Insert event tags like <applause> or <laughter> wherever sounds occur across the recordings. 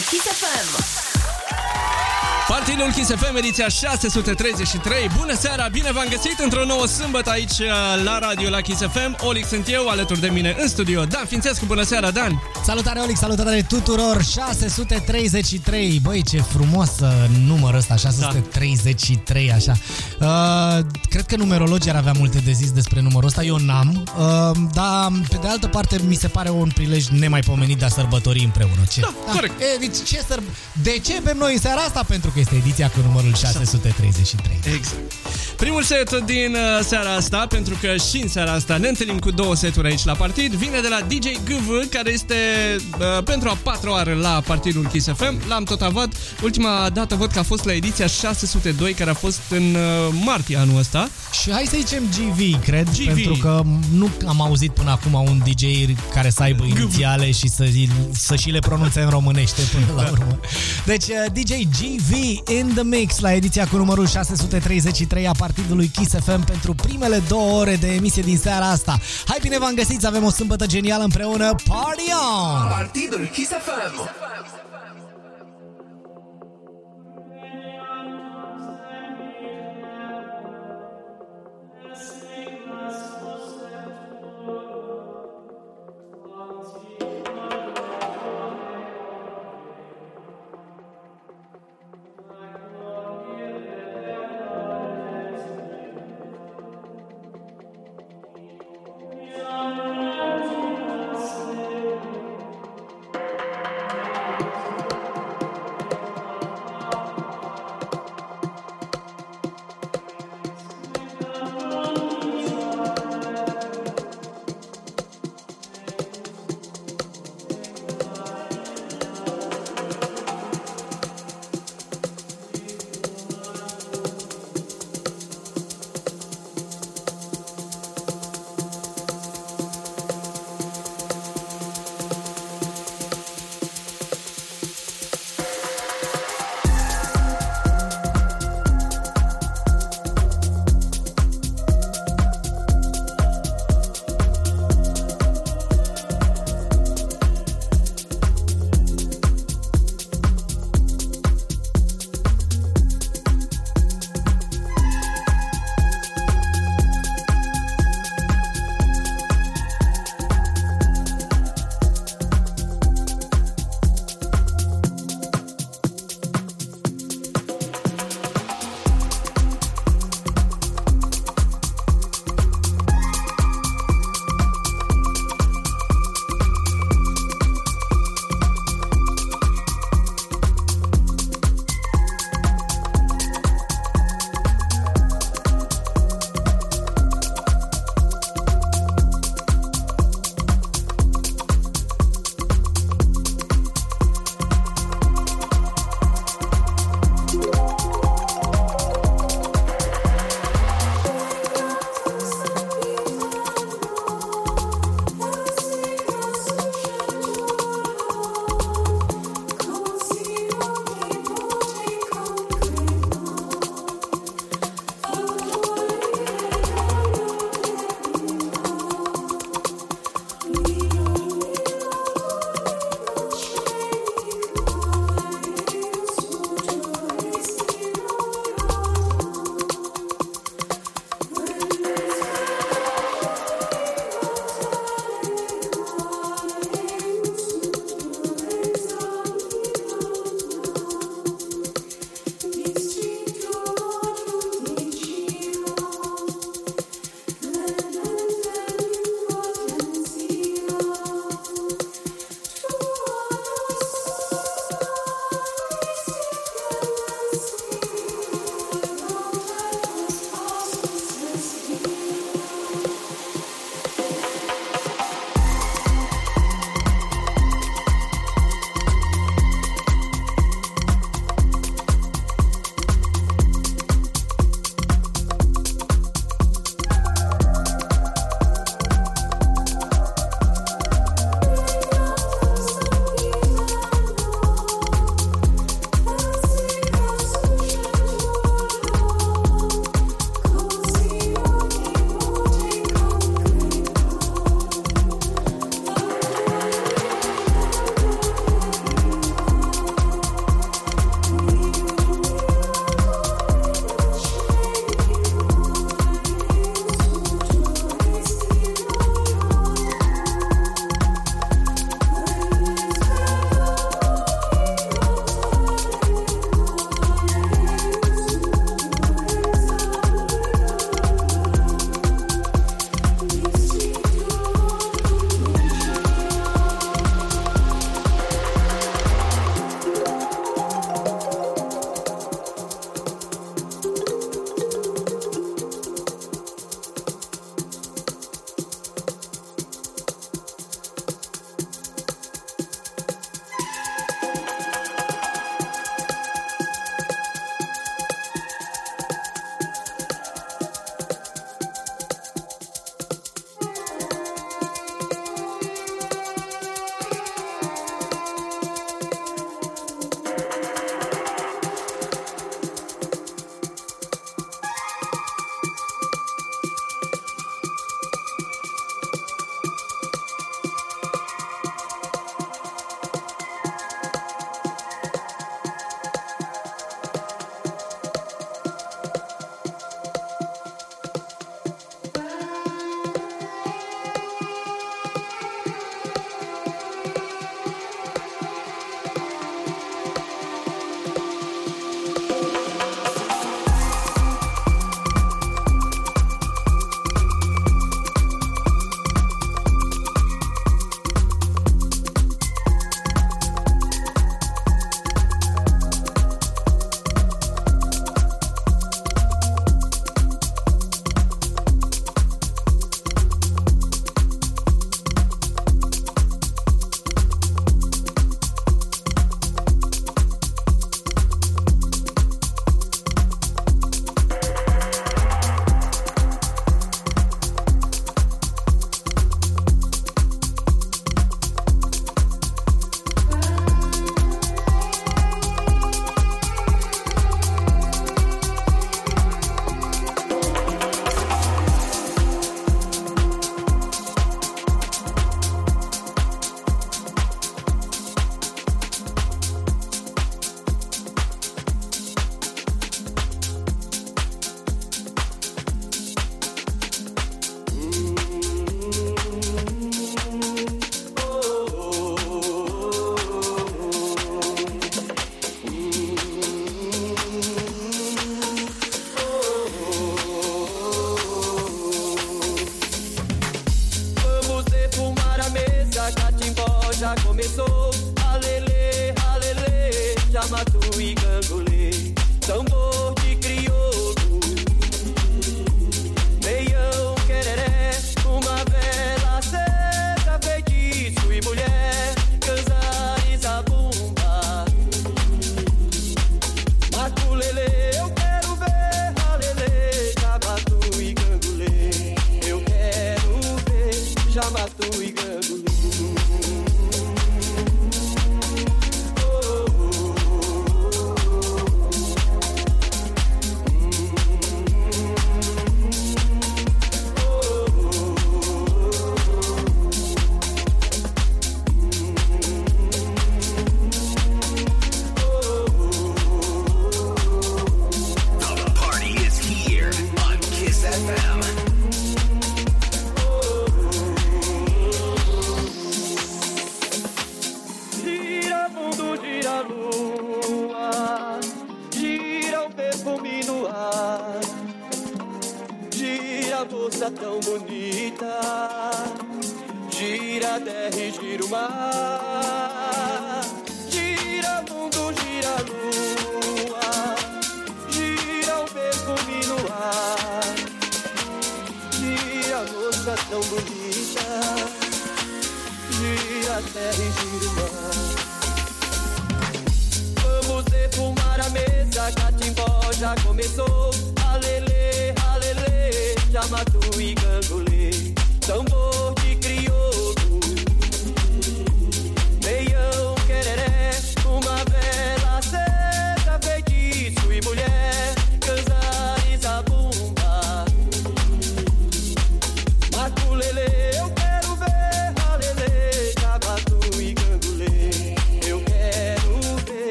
Kiss FM. Partidul Kiss FM, ediția 633. Bună seara, bine v-am găsit într-o nouă sâmbătă aici uh, la radio la Kiss FM. Olix sunt eu, alături de mine în studio. Dan Fințescu, bună seara, Dan! Salutare, Olix, salutare tuturor! 633, băi, ce frumos uh, număr ăsta, 633, așa. Uh, cred că numerologii ar avea multe de zis despre numărul ăsta, eu n-am, uh, dar pe de altă parte mi se pare un prilej nemaipomenit de a sărbători împreună. Ce? Da, corect. E, deci ce săr... De ce bem noi în seara asta? Pentru că este ediția cu numărul 633. Exact. Primul set din uh, seara asta, pentru că și în seara asta ne întâlnim cu două seturi aici la partid, vine de la DJ GV, care este uh, pentru a patra oară la partidul Kiss FM. L-am tot avut. Ultima dată văd că a fost la ediția 602, care a fost în uh, martie anul ăsta. Și hai să zicem GV, cred, GV. pentru că nu am auzit până acum un DJ care să aibă inițiale și să, să și le pronunțe în românește până la urmă. Deci uh, DJ GV in the mix la ediția cu numărul 633 a partidului Kiss FM pentru primele două ore de emisie din seara asta. Hai bine v-am găsit, avem o sâmbătă genială împreună. Party on! Partidul Kiss FM.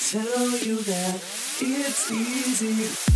tell you that it's easy.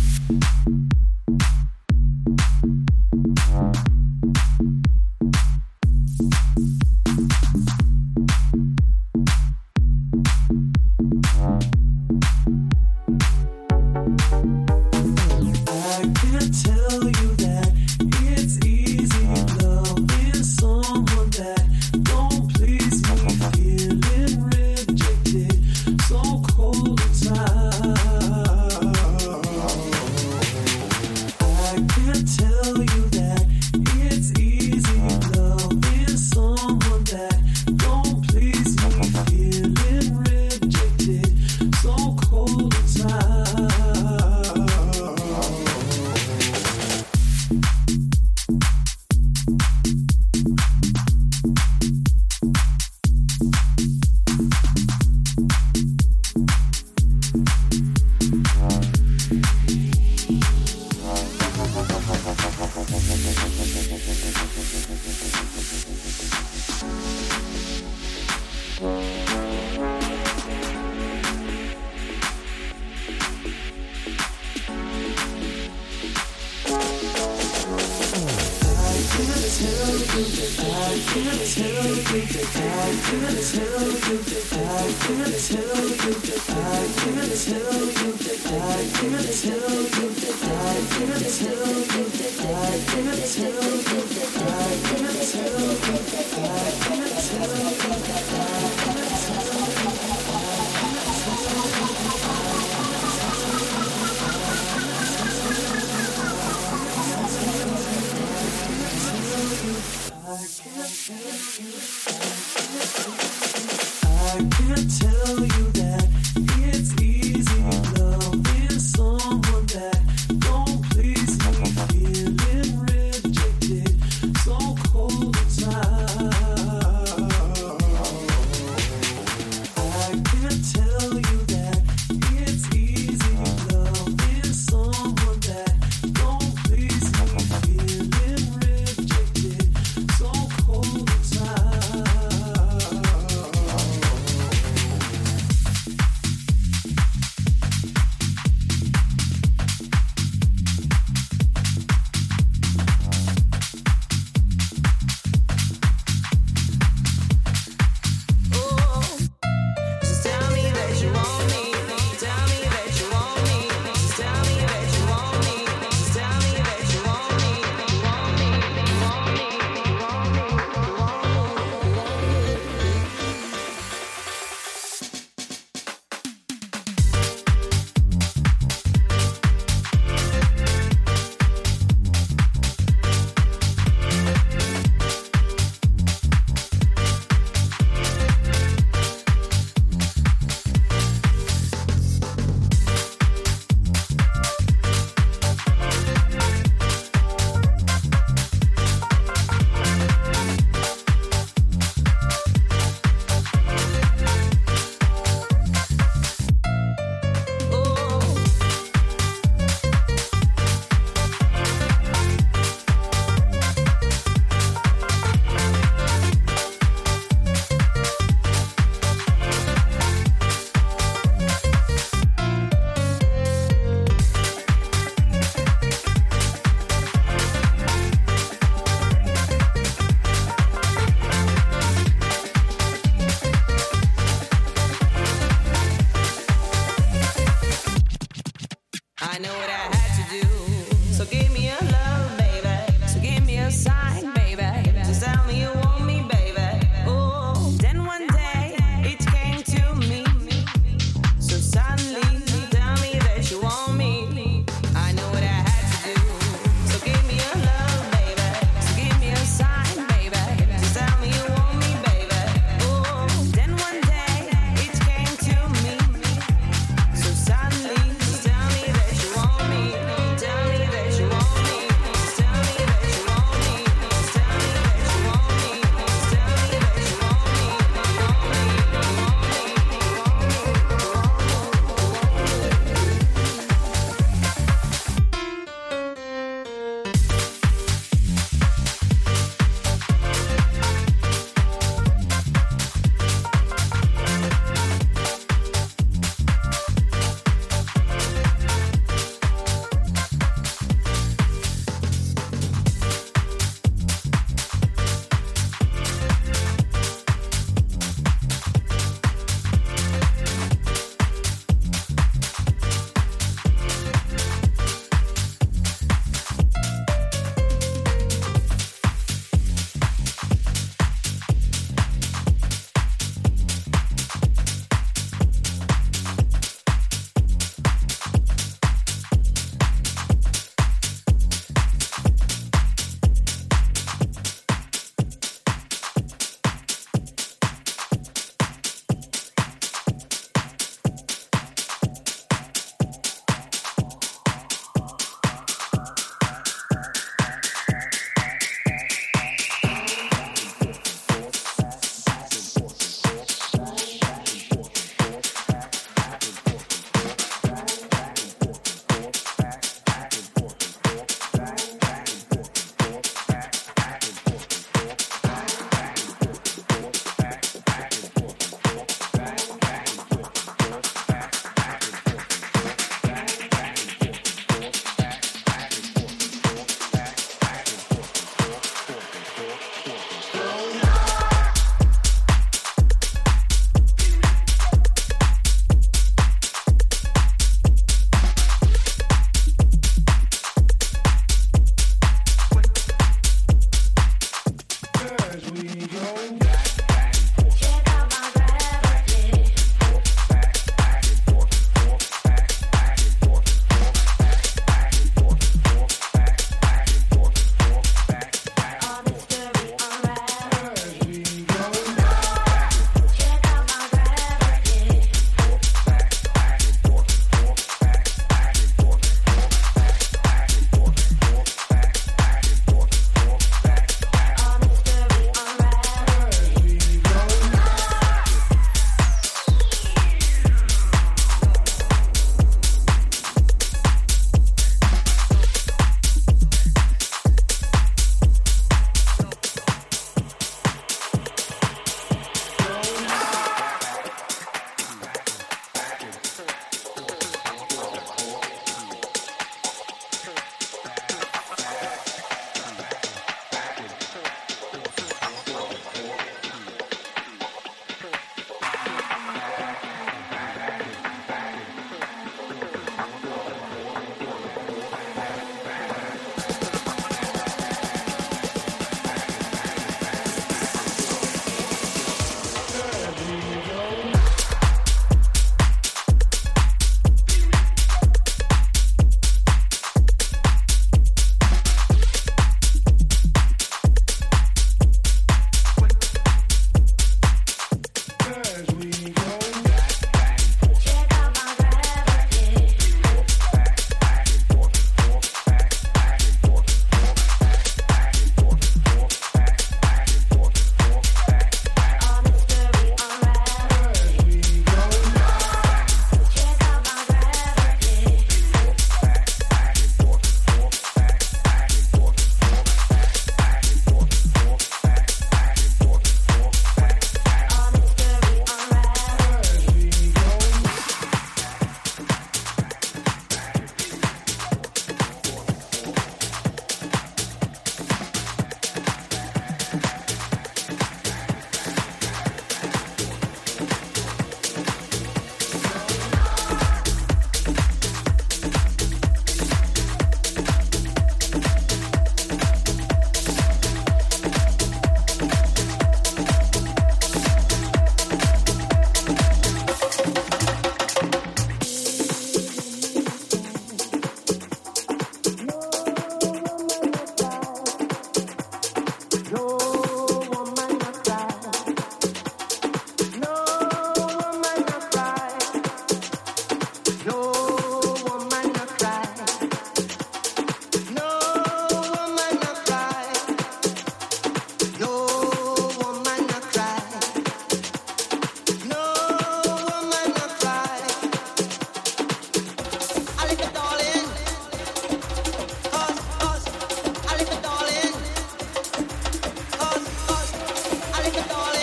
Everybody all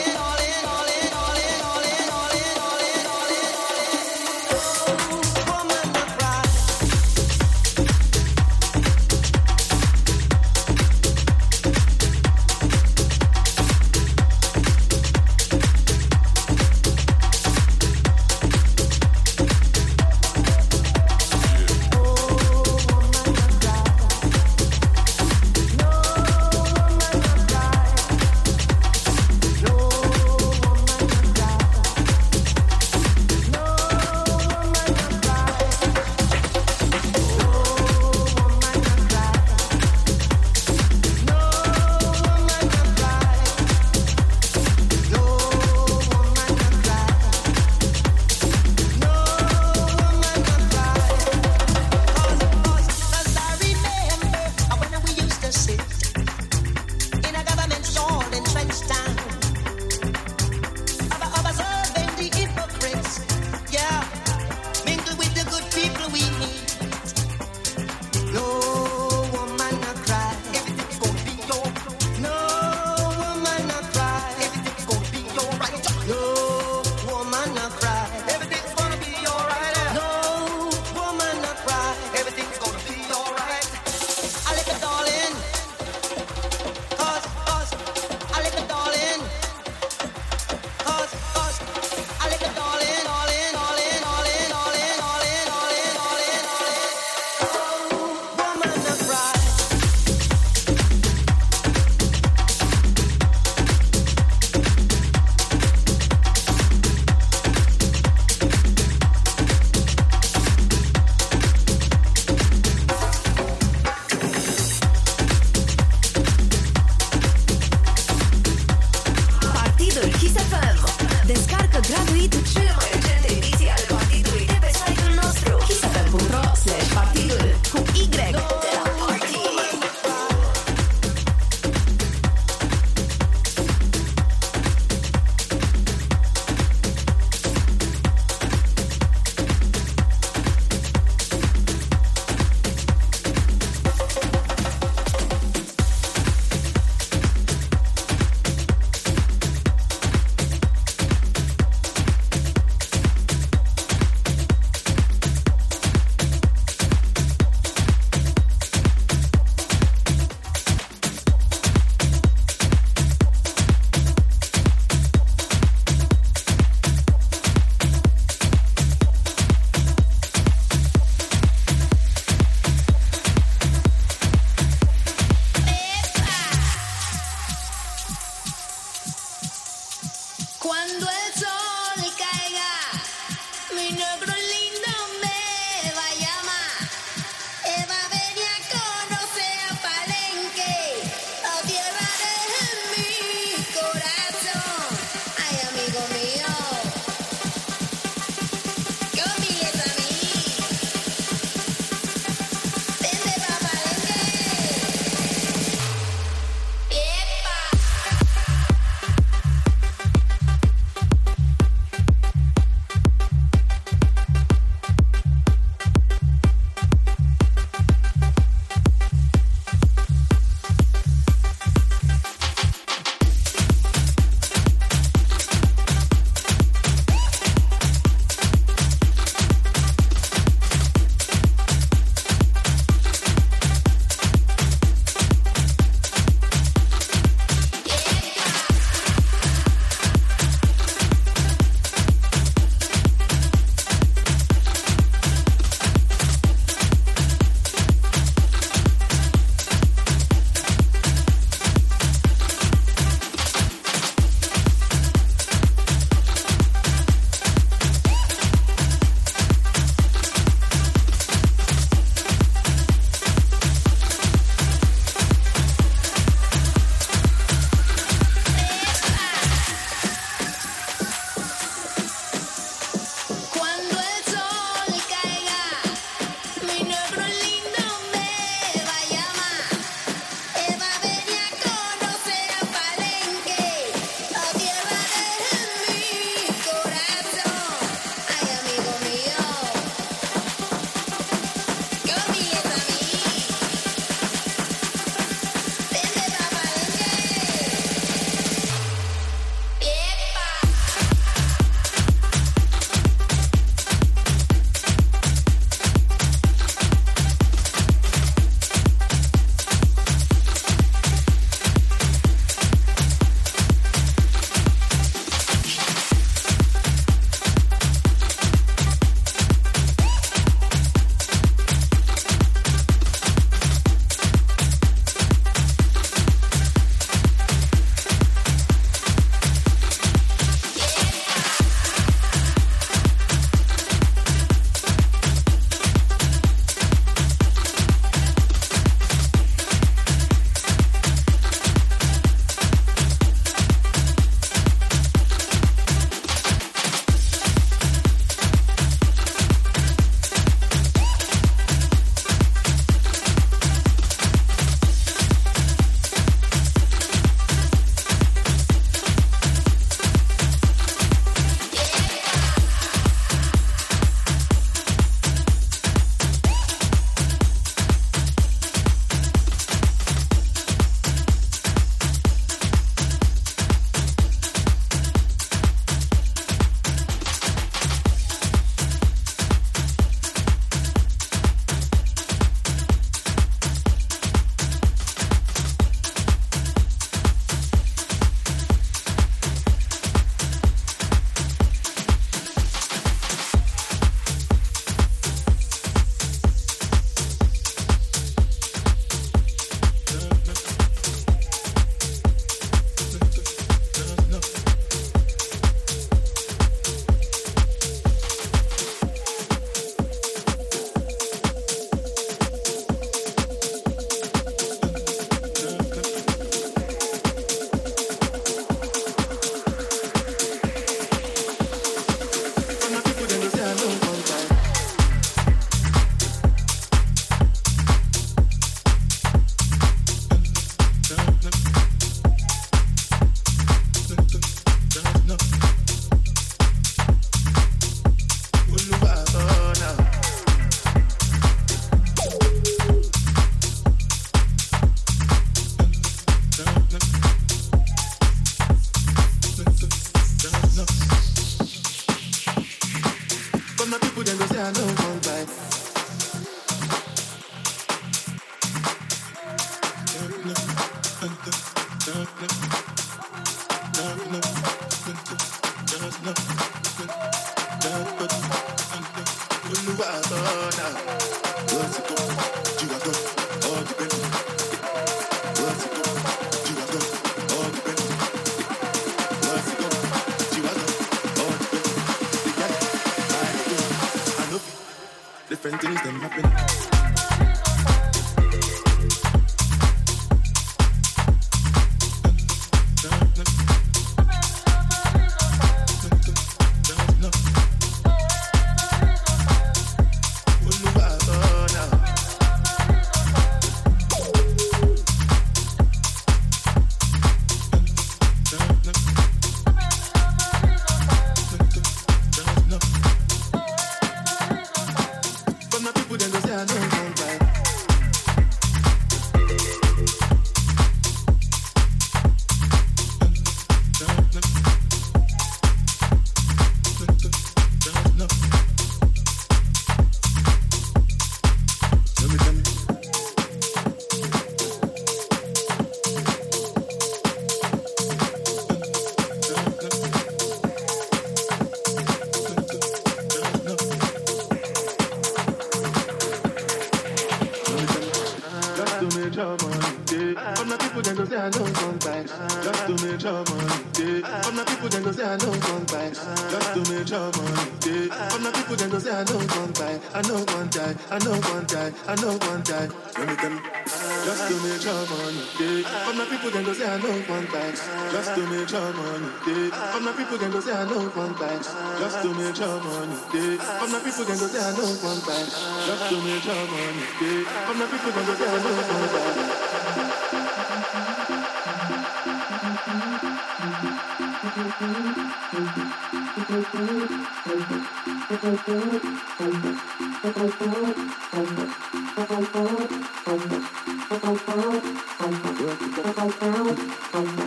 your money day. From the people can go say I know one bite. Just to make your money day. From the people can go say I know one bite. Just to make your money day. From the people can go say I know one bite.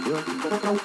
Work. <laughs>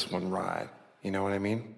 this one ride. You know what I mean?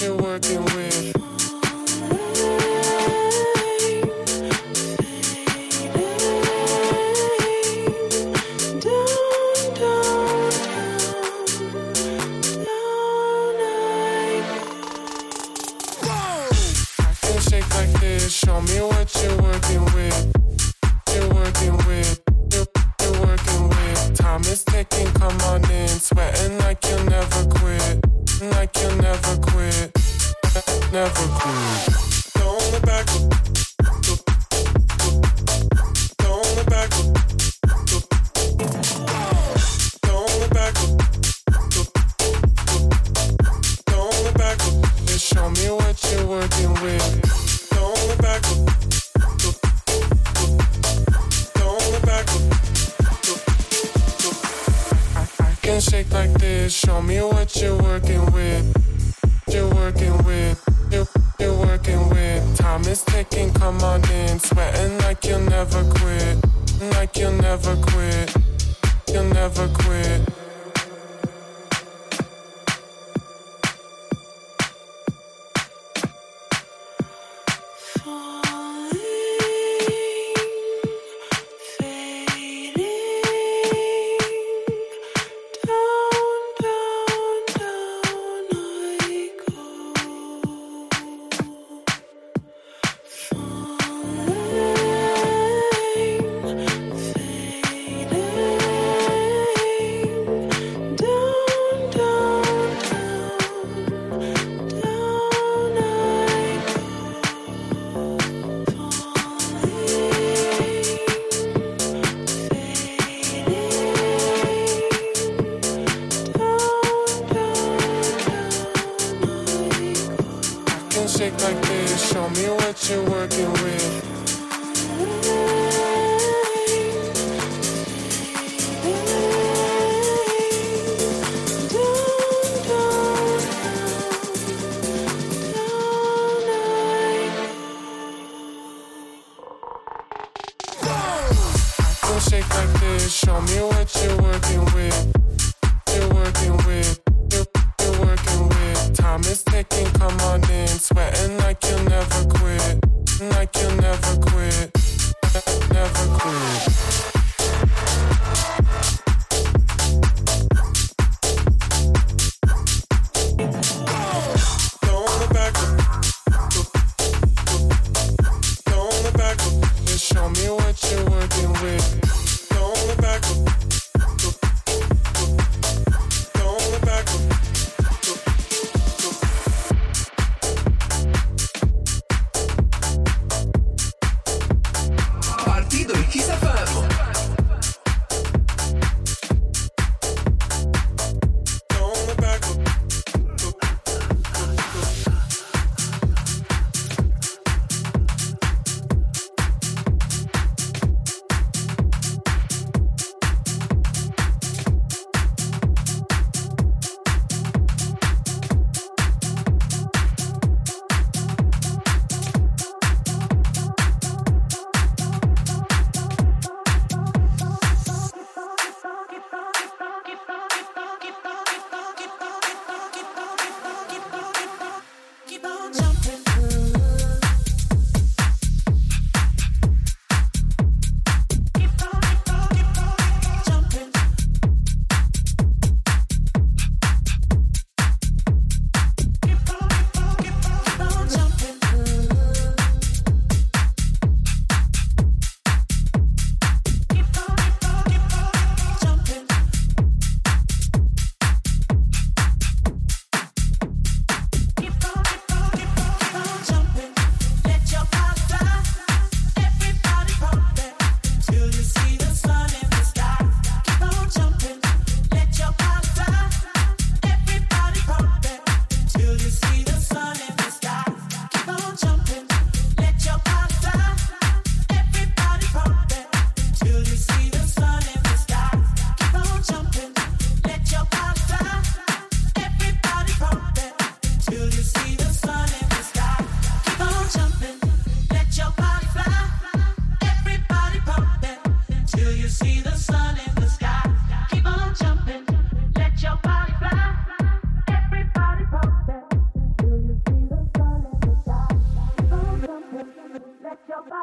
working, working.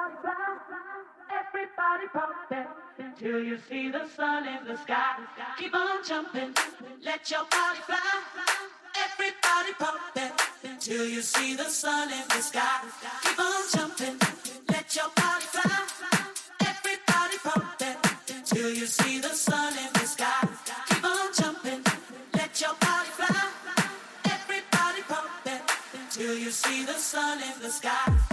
Everybody pump till you see the sun in the sky. Keep on jumping, let your body fly. Everybody pump till you see the sun in the sky. Keep on jumping, let your body fly. Everybody pump till you see the sun in the sky. Keep on jumping, let your body fly. Everybody pump till you see the sun in the sky.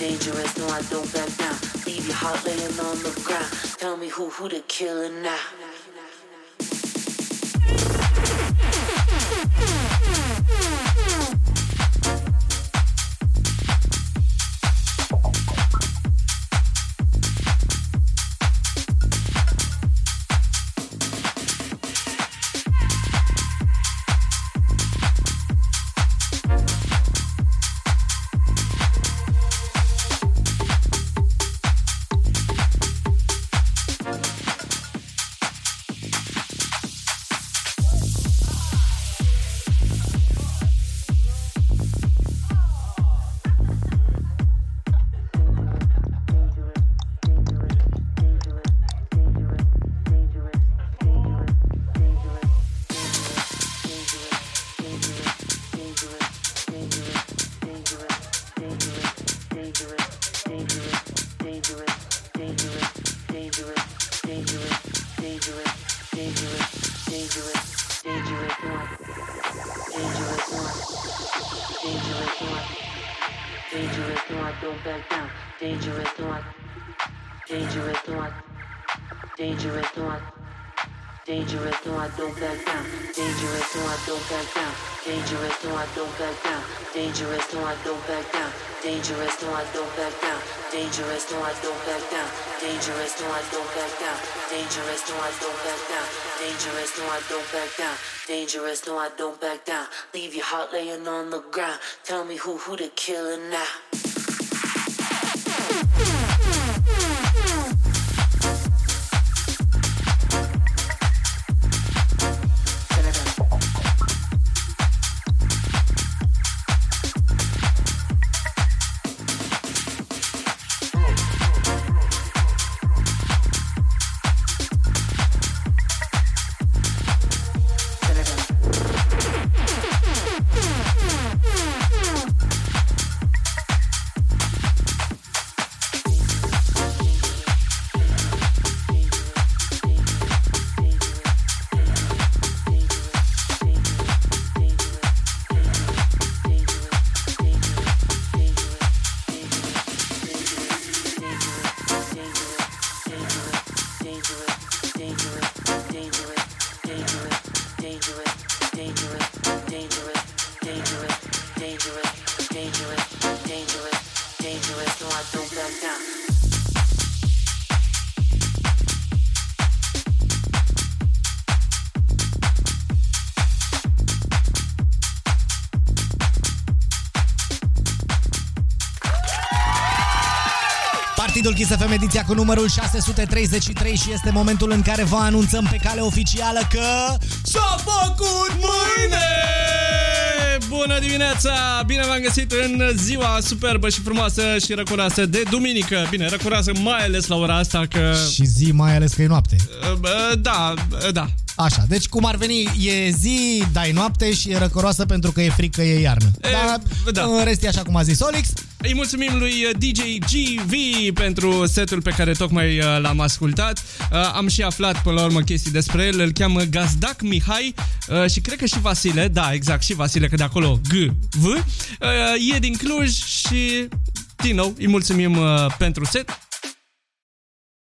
Dangerous, no, I don't back down. Leave your heart laying on the ground. Tell me who who the killer now. Dangerous, no, I don't back down. Dangerous, no, I don't back down. Dangerous, no, I don't back down. Dangerous, no, I don't back down. Dangerous, I don't back down. Leave your heart laying on the ground. Tell me who who the killer now. Partidul Kiss FM ediția cu numărul 633 și este momentul în care vă anunțăm pe cale oficială că S-a făcut mâine! Bună dimineața! Bine v-am găsit în ziua superbă și frumoasă și răcuroasă de duminică. Bine, răcuroasă mai ales la ora asta că... și zi mai ales că e noapte. Uh, Da, da. Așa, deci cum ar veni, e zi, dai noapte și e răcoroasă pentru că e frică, e iarnă. Dar da. în rest e așa cum a zis Olix. Îi mulțumim lui uh, DJ GV pentru setul pe care tocmai uh, l-am ascultat. Uh, Am și aflat până la urmă chestii despre el. Îl cheamă Gazdac Mihai uh, și cred că și Vasile, da, exact, și Vasile, că de acolo G, V. Uh, E din Cluj și din nou îi mulțumim uh, pentru set.